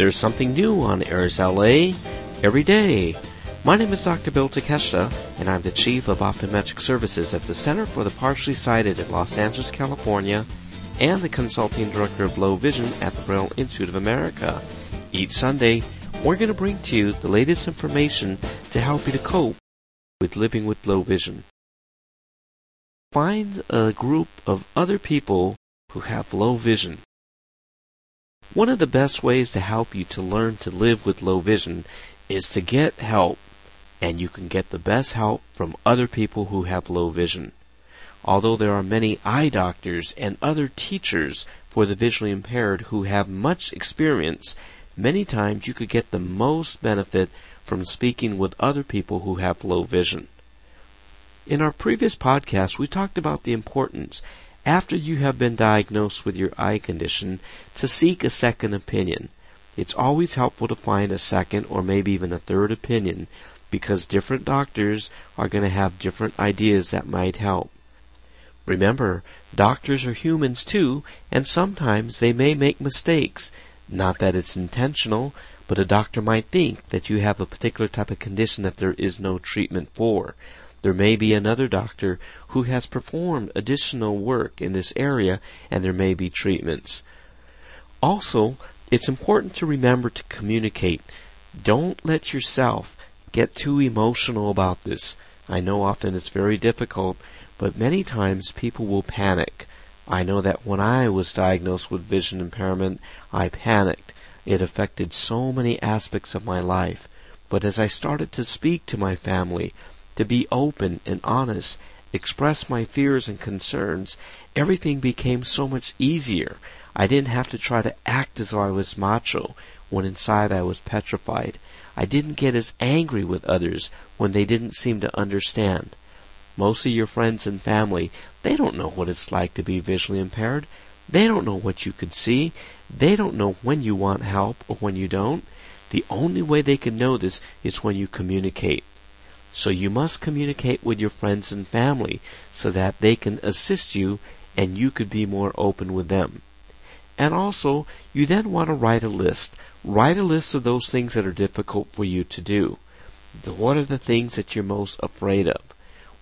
There's something new on Airs LA every day. My name is Dr. Bill Takeshita, and I'm the Chief of Optometric Services at the Center for the Partially Sighted at Los Angeles, California, and the Consulting Director of Low Vision at the Braille Institute of America. Each Sunday, we're going to bring to you the latest information to help you to cope with living with low vision. Find a group of other people who have low vision. One of the best ways to help you to learn to live with low vision is to get help, and you can get the best help from other people who have low vision. Although there are many eye doctors and other teachers for the visually impaired who have much experience, many times you could get the most benefit from speaking with other people who have low vision. In our previous podcast, we talked about the importance, after you have been diagnosed with your eye condition, to seek a second opinion. It's always helpful to find a second or maybe even a third opinion because different doctors are going to have different ideas that might help. Remember, doctors are humans too, and sometimes they may make mistakes. Not that it's intentional, but a doctor might think that you have a particular type of condition that there is no treatment for. There may be another doctor who has performed additional work in this area and there may be treatments. Also, it's important to remember to communicate. Don't let yourself get too emotional about this. I know often it's very difficult, but many times people will panic. I know that when I was diagnosed with vision impairment, I panicked. It affected so many aspects of my life. But as I started to speak to my family, to be open and honest, express my fears and concerns, everything became so much easier. I didn't have to try to act as though I was macho when inside I was petrified. I didn't get as angry with others when they didn't seem to understand. Most of your friends and family, they don't know what it's like to be visually impaired. They don't know what you could see. They don't know when you want help or when you don't. The only way they can know this is when you communicate. So you must communicate with your friends and family so that they can assist you and you could be more open with them. And also, you then want to write a list. Write a list of those things that are difficult for you to do. What are the things that you're most afraid of?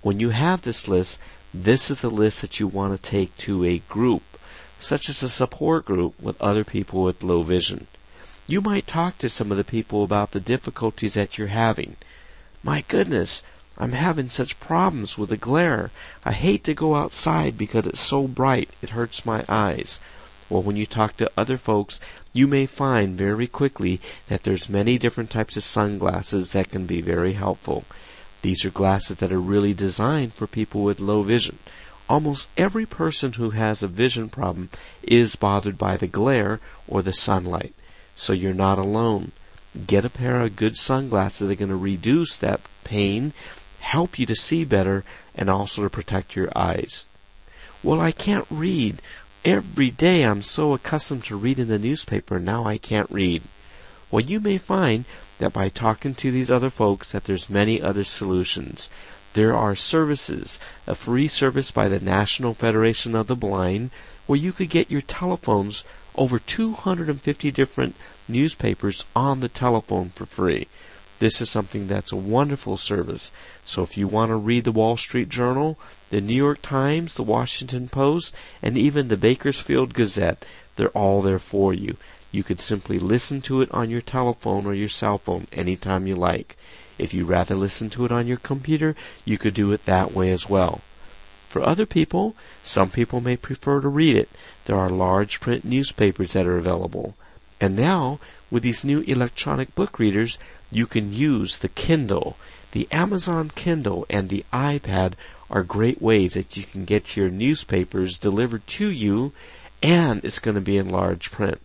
When you have this list, this is the list that you want to take to a group, such as a support group with other people with low vision. You might talk to some of the people about the difficulties that you're having. My goodness, I'm having such problems with the glare. I hate to go outside because it's so bright, it hurts my eyes. Well, when you talk to other folks, you may find very quickly that there's many different types of sunglasses that can be very helpful. These are glasses that are really designed for people with low vision. Almost every person who has a vision problem is bothered by the glare or the sunlight. So you're not alone. Get a pair of good sunglasses that are going to reduce that pain, help you to see better, and also to protect your eyes. Well, I can't read. Every day I'm so accustomed to reading the newspaper, now I can't read. Well, you may find that by talking to these other folks that there's many other solutions. There are services, a free service by the National Federation of the Blind, where you could get your telephones over 250 different newspapers on the telephone for free. This is something that's a wonderful service. So if you want to read the Wall Street Journal, the New York Times, the Washington Post, and even the Bakersfield Gazette, they're all there for you. You could simply listen to it on your telephone or your cell phone anytime you like. If you rather listen to it on your computer, you could do it that way as well. For other people, some people may prefer to read it. There are large print newspapers that are available. And now, with these new electronic book readers, you can use the Kindle. The Amazon Kindle and the iPad are great ways that you can get your newspapers delivered to you, and it's going to be in large print.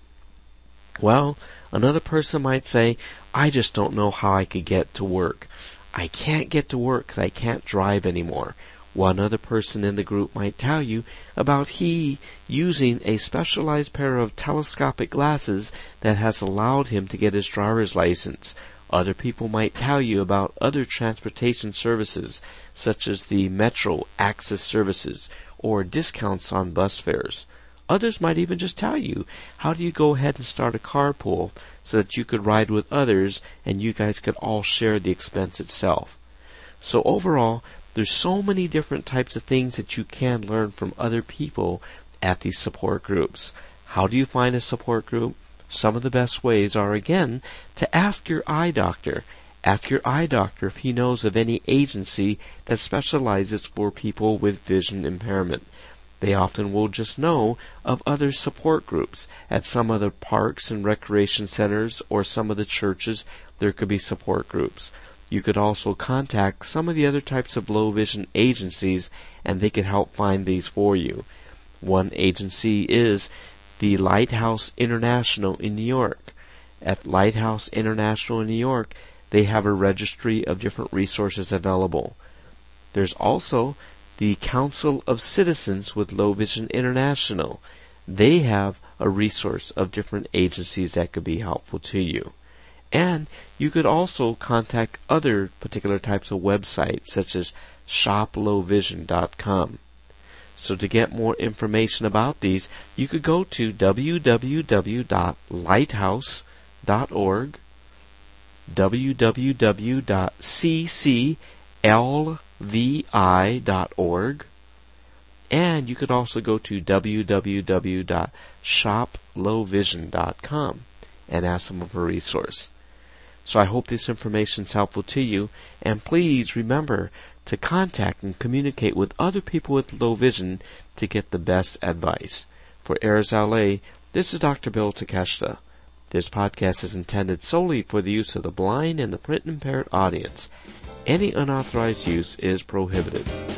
Well, another person might say, I just don't know how I could get to work. I can't get to work because I can't drive anymore. One other person in the group might tell you about he using a specialized pair of telescopic glasses that has allowed him to get his driver's license. Other people might tell you about other transportation services, such as the Metro Access services or discounts on bus fares. Others might even just tell you, how do you go ahead and start a carpool so that you could ride with others and you guys could all share the expense itself. So overall, there's so many different types of things that you can learn from other people at these support groups. How do you find a support group? Some of the best ways are again to ask your eye doctor. Ask your eye doctor if he knows of any agency that specializes for people with vision impairment. They often will just know of other support groups. At some of the parks and recreation centers or some of the churches, there could be support groups. You could also contact some of the other types of low vision agencies and they could help find these for you. One agency is the Lighthouse International in New York. At Lighthouse International in New York, they have a registry of different resources available. There's also the Council of Citizens with Low Vision International. They have a resource of different agencies that could be helpful to you. And you could also contact other particular types of websites such as shoplowvision.com. So to get more information about these, you could go to www.lighthouse.org, www.ccl vi.org. And you could also go to www.shoplowvision.com and ask them for a resource. So I hope this information is helpful to you. And please remember to contact and communicate with other people with low vision to get the best advice. For Airs LA, this is Dr. Bill Takeshita. This podcast is intended solely for the use of the blind and the print impaired audience. Any unauthorized use is prohibited.